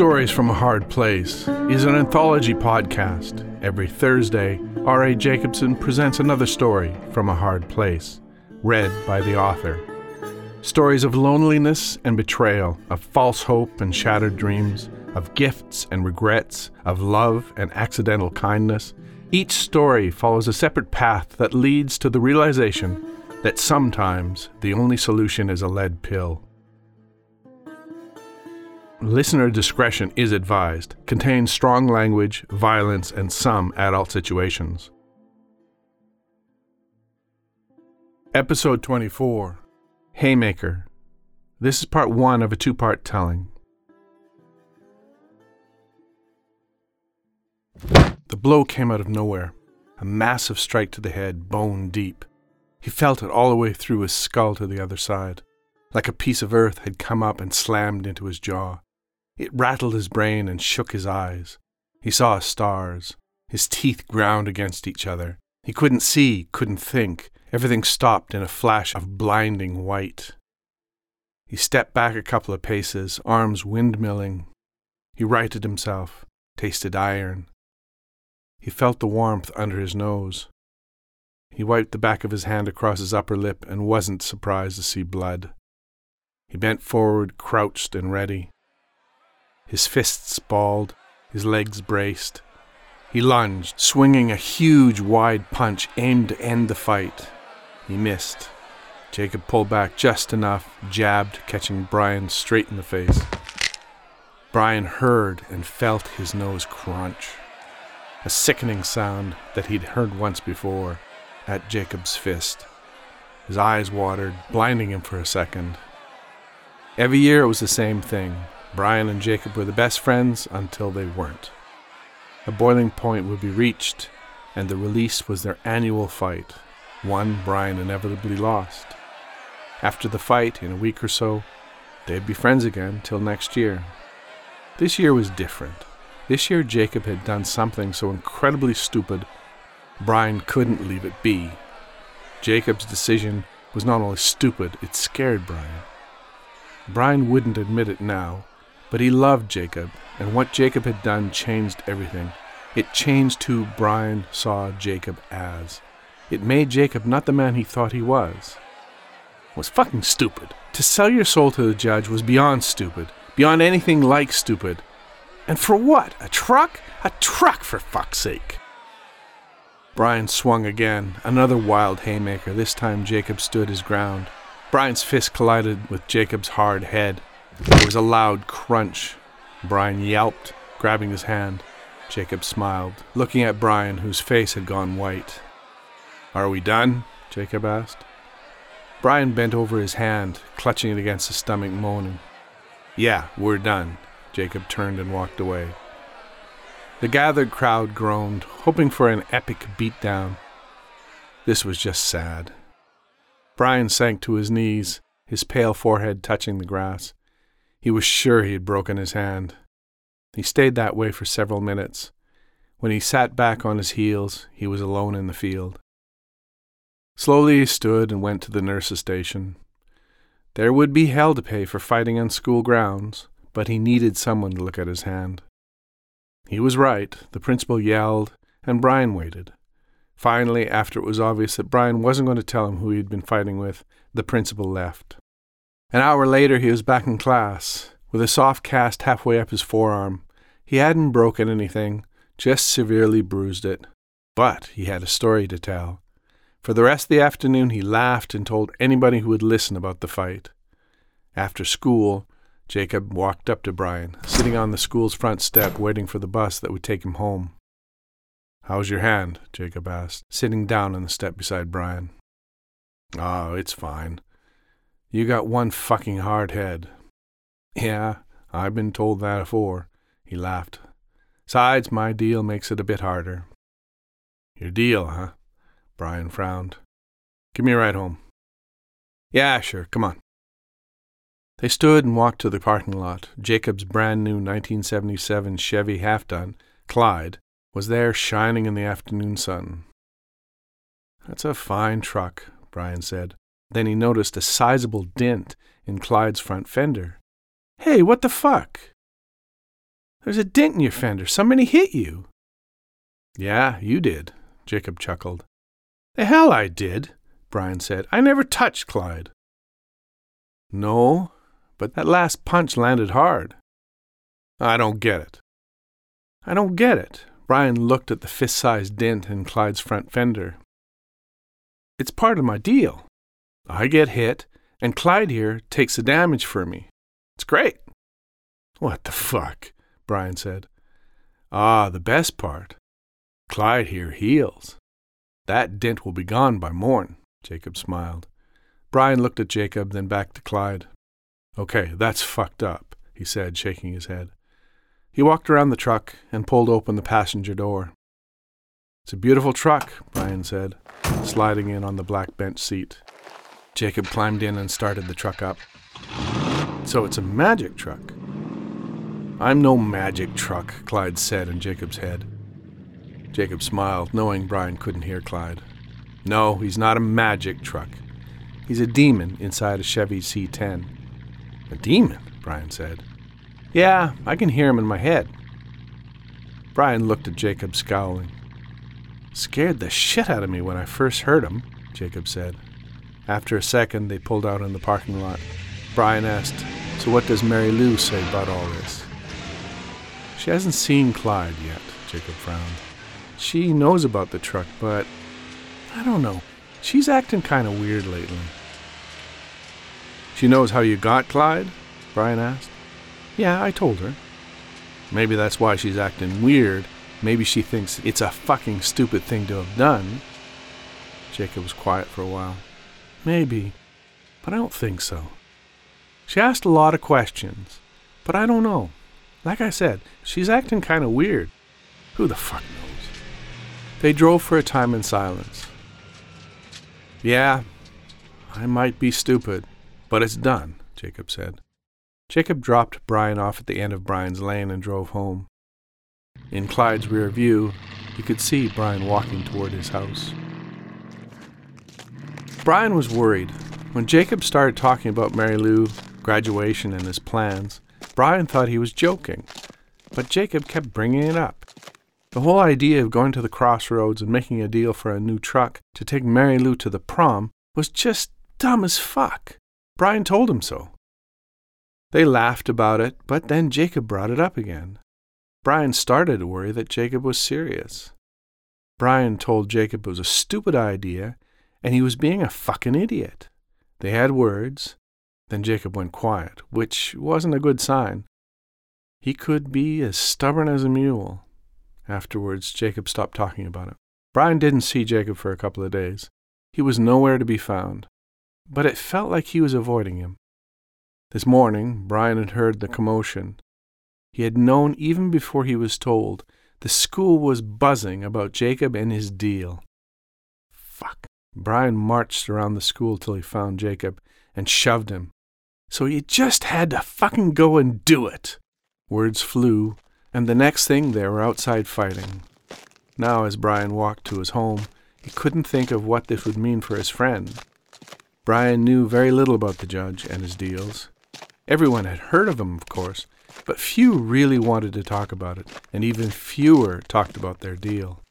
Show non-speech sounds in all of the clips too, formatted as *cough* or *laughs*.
Stories from a Hard Place is an anthology podcast. Every Thursday, R.A. Jacobson presents another story from a hard place, read by the author. Stories of loneliness and betrayal, of false hope and shattered dreams, of gifts and regrets, of love and accidental kindness. Each story follows a separate path that leads to the realization that sometimes the only solution is a lead pill. Listener discretion is advised, contains strong language, violence, and some adult situations. Episode 24 Haymaker. This is part one of a two part telling. The blow came out of nowhere, a massive strike to the head, bone deep. He felt it all the way through his skull to the other side, like a piece of earth had come up and slammed into his jaw. It rattled his brain and shook his eyes. He saw stars. His teeth ground against each other. He couldn't see, couldn't think. Everything stopped in a flash of blinding white. He stepped back a couple of paces, arms windmilling. He righted himself, tasted iron. He felt the warmth under his nose. He wiped the back of his hand across his upper lip and wasn't surprised to see blood. He bent forward, crouched and ready his fists balled, his legs braced. He lunged, swinging a huge, wide punch aimed to end the fight. He missed. Jacob pulled back just enough, jabbed, catching Brian straight in the face. Brian heard and felt his nose crunch. A sickening sound that he'd heard once before at Jacob's fist. His eyes watered, blinding him for a second. Every year it was the same thing. Brian and Jacob were the best friends until they weren't. A boiling point would be reached, and the release was their annual fight, one Brian inevitably lost. After the fight, in a week or so, they'd be friends again till next year. This year was different. This year, Jacob had done something so incredibly stupid, Brian couldn't leave it be. Jacob's decision was not only stupid, it scared Brian. Brian wouldn't admit it now, but he loved Jacob, and what Jacob had done changed everything. It changed who Brian saw Jacob as. It made Jacob not the man he thought he was. It was fucking stupid. To sell your soul to the judge was beyond stupid, beyond anything like stupid. And for what? A truck? A truck, for fuck's sake. Brian swung again, another wild haymaker. This time Jacob stood his ground. Brian's fist collided with Jacob's hard head. There was a loud crunch. Brian yelped, grabbing his hand. Jacob smiled, looking at Brian, whose face had gone white. Are we done? Jacob asked. Brian bent over his hand, clutching it against his stomach, moaning. Yeah, we're done. Jacob turned and walked away. The gathered crowd groaned, hoping for an epic beatdown. This was just sad. Brian sank to his knees, his pale forehead touching the grass. He was sure he had broken his hand. He stayed that way for several minutes. When he sat back on his heels, he was alone in the field. Slowly he stood and went to the nurse's station. There would be hell to pay for fighting on school grounds, but he needed someone to look at his hand. He was right. The principal yelled, and Brian waited. Finally, after it was obvious that Brian wasn't going to tell him who he had been fighting with, the principal left. An hour later, he was back in class, with a soft cast halfway up his forearm. He hadn't broken anything, just severely bruised it. But he had a story to tell. For the rest of the afternoon, he laughed and told anybody who would listen about the fight. After school, Jacob walked up to Brian, sitting on the school's front step waiting for the bus that would take him home. How's your hand? Jacob asked, sitting down on the step beside Brian. Oh, it's fine. You got one fucking hard head. Yeah, I've been told that afore. He laughed. Sides, my deal makes it a bit harder. Your deal, huh? Brian frowned. Give me a ride home. Yeah, sure, come on. They stood and walked to the parking lot. Jacob's brand new 1977 Chevy half ton, Clyde, was there shining in the afternoon sun. That's a fine truck, Brian said. Then he noticed a sizable dent in Clyde's front fender. Hey, what the fuck? There's a dent in your fender. Somebody hit you. Yeah, you did, Jacob chuckled. The hell I did, Brian said. I never touched Clyde. No, but that last punch landed hard. I don't get it. I don't get it. Brian looked at the fist sized dent in Clyde's front fender. It's part of my deal. I get hit, and Clyde here takes the damage for me. It's great. What the fuck? Brian said. Ah, the best part. Clyde here heals. That dent will be gone by morn, Jacob smiled. Brian looked at Jacob, then back to Clyde. Okay, that's fucked up, he said, shaking his head. He walked around the truck and pulled open the passenger door. It's a beautiful truck, Brian said, sliding in on the black bench seat. Jacob climbed in and started the truck up. So it's a magic truck. I'm no magic truck, Clyde said in Jacob's head. Jacob smiled, knowing Brian couldn't hear Clyde. No, he's not a magic truck. He's a demon inside a Chevy C10. A demon? Brian said. Yeah, I can hear him in my head. Brian looked at Jacob, scowling. Scared the shit out of me when I first heard him, Jacob said. After a second, they pulled out in the parking lot. Brian asked, So what does Mary Lou say about all this? She hasn't seen Clyde yet, Jacob frowned. She knows about the truck, but I don't know. She's acting kind of weird lately. She knows how you got Clyde? Brian asked. Yeah, I told her. Maybe that's why she's acting weird. Maybe she thinks it's a fucking stupid thing to have done. Jacob was quiet for a while. Maybe, but I don't think so. She asked a lot of questions, but I don't know. Like I said, she's acting kind of weird. Who the fuck knows? They drove for a time in silence. Yeah, I might be stupid, but it's done, Jacob said. Jacob dropped Brian off at the end of Brian's lane and drove home. In Clyde's rear view, he could see Brian walking toward his house. Brian was worried. When Jacob started talking about Mary Lou, graduation, and his plans, Brian thought he was joking. But Jacob kept bringing it up. The whole idea of going to the crossroads and making a deal for a new truck to take Mary Lou to the prom was just dumb as fuck. Brian told him so. They laughed about it, but then Jacob brought it up again. Brian started to worry that Jacob was serious. Brian told Jacob it was a stupid idea and he was being a fucking idiot. They had words. Then Jacob went quiet, which wasn't a good sign. He could be as stubborn as a mule. Afterwards, Jacob stopped talking about it. Brian didn't see Jacob for a couple of days. He was nowhere to be found, but it felt like he was avoiding him. This morning, Brian had heard the commotion. He had known even before he was told. The school was buzzing about Jacob and his deal. Fuck. Brian marched around the school till he found Jacob and shoved him. So he just had to fucking go and do it. Words flew, and the next thing they were outside fighting. Now, as Brian walked to his home, he couldn't think of what this would mean for his friend. Brian knew very little about the judge and his deals. Everyone had heard of him, of course, but few really wanted to talk about it, and even fewer talked about their deal.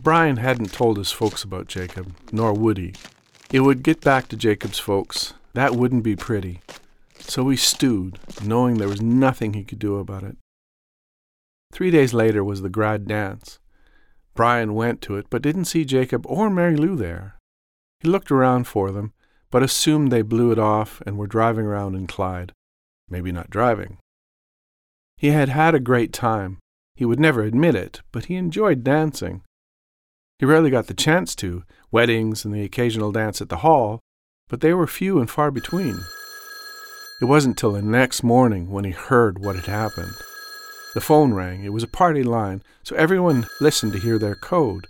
Brian hadn't told his folks about Jacob, nor would he. It would get back to Jacob's folks. That wouldn't be pretty. So he stewed, knowing there was nothing he could do about it. Three days later was the grad dance. Brian went to it, but didn't see Jacob or Mary Lou there. He looked around for them, but assumed they blew it off and were driving around in Clyde. Maybe not driving. He had had a great time. He would never admit it, but he enjoyed dancing. He rarely got the chance to, weddings and the occasional dance at the hall, but they were few and far between. It wasn't till the next morning when he heard what had happened. The phone rang. It was a party line, so everyone listened to hear their code.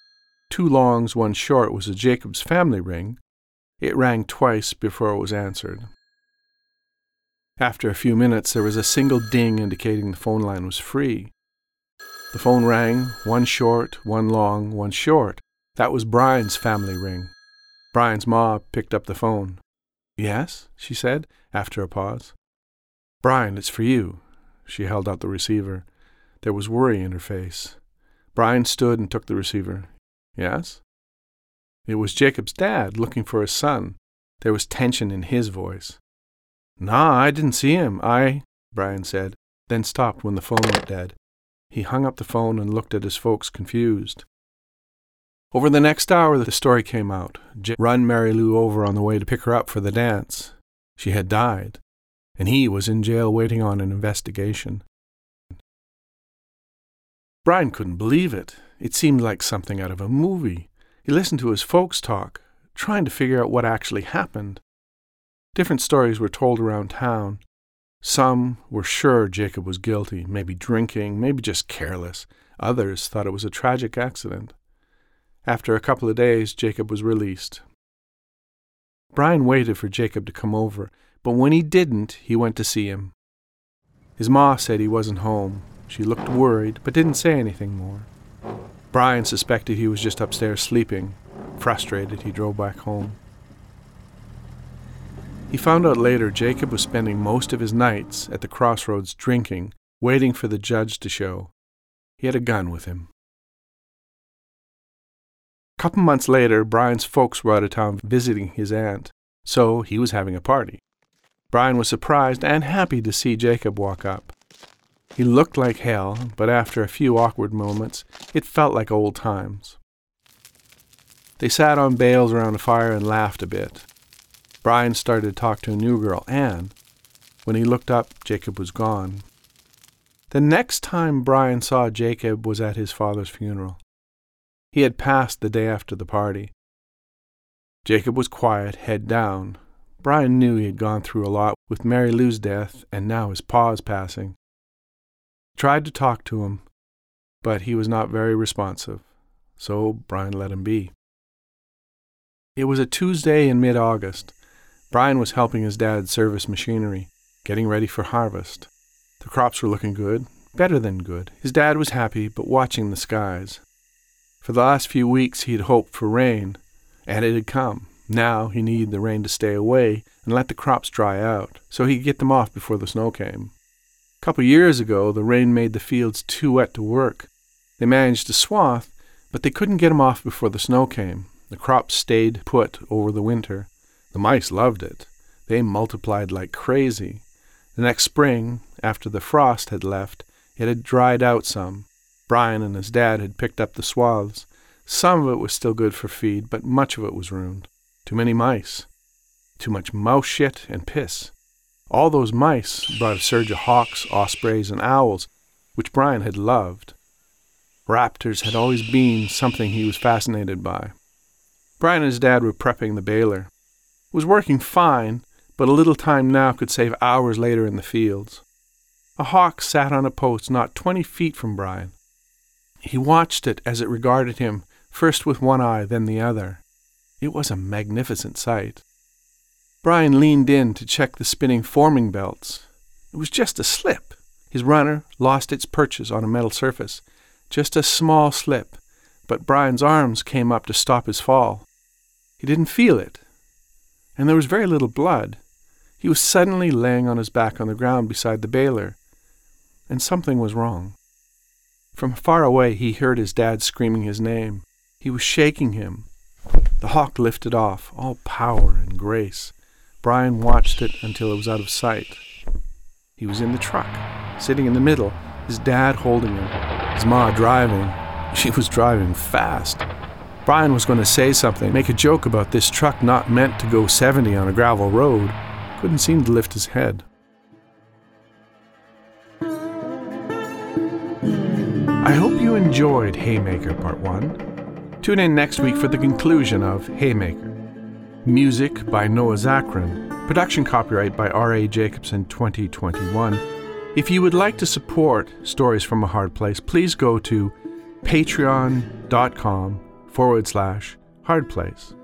Two longs, one short was a Jacobs family ring. It rang twice before it was answered. After a few minutes, there was a single ding indicating the phone line was free. The phone rang, one short, one long, one short. That was Brian's family ring. Brian's ma picked up the phone. Yes, she said, after a pause. Brian, it's for you. She held out the receiver. There was worry in her face. Brian stood and took the receiver. Yes? It was Jacob's dad looking for his son. There was tension in his voice. Nah, I didn't see him. I, Brian said, then stopped when the phone went dead. He hung up the phone and looked at his folks confused. Over the next hour, the story came out. J- run Mary Lou over on the way to pick her up for the dance. She had died, and he was in jail waiting on an investigation. Brian couldn't believe it. It seemed like something out of a movie. He listened to his folks talk, trying to figure out what actually happened. Different stories were told around town. Some were sure Jacob was guilty, maybe drinking, maybe just careless. Others thought it was a tragic accident. After a couple of days, Jacob was released. Brian waited for Jacob to come over, but when he didn't, he went to see him. His ma said he wasn't home. She looked worried, but didn't say anything more. Brian suspected he was just upstairs sleeping. Frustrated, he drove back home. He found out later Jacob was spending most of his nights at the crossroads drinking, waiting for the judge to show. He had a gun with him. A couple months later, Brian's folks were out of town visiting his aunt, so he was having a party. Brian was surprised and happy to see Jacob walk up. He looked like hell, but after a few awkward moments, it felt like old times. They sat on bales around a fire and laughed a bit. Brian started to talk to a new girl, Anne. When he looked up, Jacob was gone. The next time Brian saw Jacob was at his father's funeral. He had passed the day after the party. Jacob was quiet, head down. Brian knew he had gone through a lot with Mary Lou's death and now his pa's passing. Tried to talk to him, but he was not very responsive, so Brian let him be. It was a Tuesday in mid August. Brian was helping his dad service machinery, getting ready for harvest. The crops were looking good, better than good. His dad was happy, but watching the skies. For the last few weeks he had hoped for rain, and it had come. Now he needed the rain to stay away and let the crops dry out, so he could get them off before the snow came. A couple years ago, the rain made the fields too wet to work. They managed to swath, but they couldn't get them off before the snow came. The crops stayed put over the winter. The mice loved it. They multiplied like crazy. The next spring, after the frost had left, it had dried out some, Brian and his dad had picked up the swaths. Some of it was still good for feed, but much of it was ruined. Too many mice. Too much mouse shit and piss. All those mice brought a surge of hawks, ospreys, and owls, which Brian had loved. Raptors had always been something he was fascinated by. Brian and his dad were prepping the baler. Was working fine, but a little time now could save hours later in the fields. A hawk sat on a post not twenty feet from Brian. He watched it as it regarded him, first with one eye, then the other. It was a magnificent sight. Brian leaned in to check the spinning forming belts. It was just a slip. His runner lost its perches on a metal surface. Just a small slip, but Brian's arms came up to stop his fall. He didn't feel it, and there was very little blood. He was suddenly laying on his back on the ground beside the baler, and something was wrong. From far away, he heard his dad screaming his name. He was shaking him. The hawk lifted off, all power and grace. Brian watched it until it was out of sight. He was in the truck, sitting in the middle, his dad holding him, his ma driving. *laughs* She was driving fast. Brian was going to say something, make a joke about this truck not meant to go 70 on a gravel road. Couldn't seem to lift his head. I hope you enjoyed Haymaker Part 1. Tune in next week for the conclusion of Haymaker. Music by Noah Zachrin. Production copyright by R.A. Jacobson 2021. If you would like to support Stories from a Hard Place, please go to patreon.com forward slash hard place.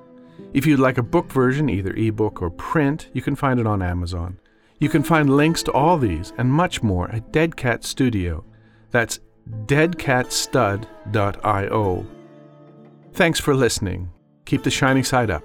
If you'd like a book version, either ebook or print, you can find it on Amazon. You can find links to all these and much more at Dead Cat Studio. That's deadcatstud.io. Thanks for listening. Keep the shining side up.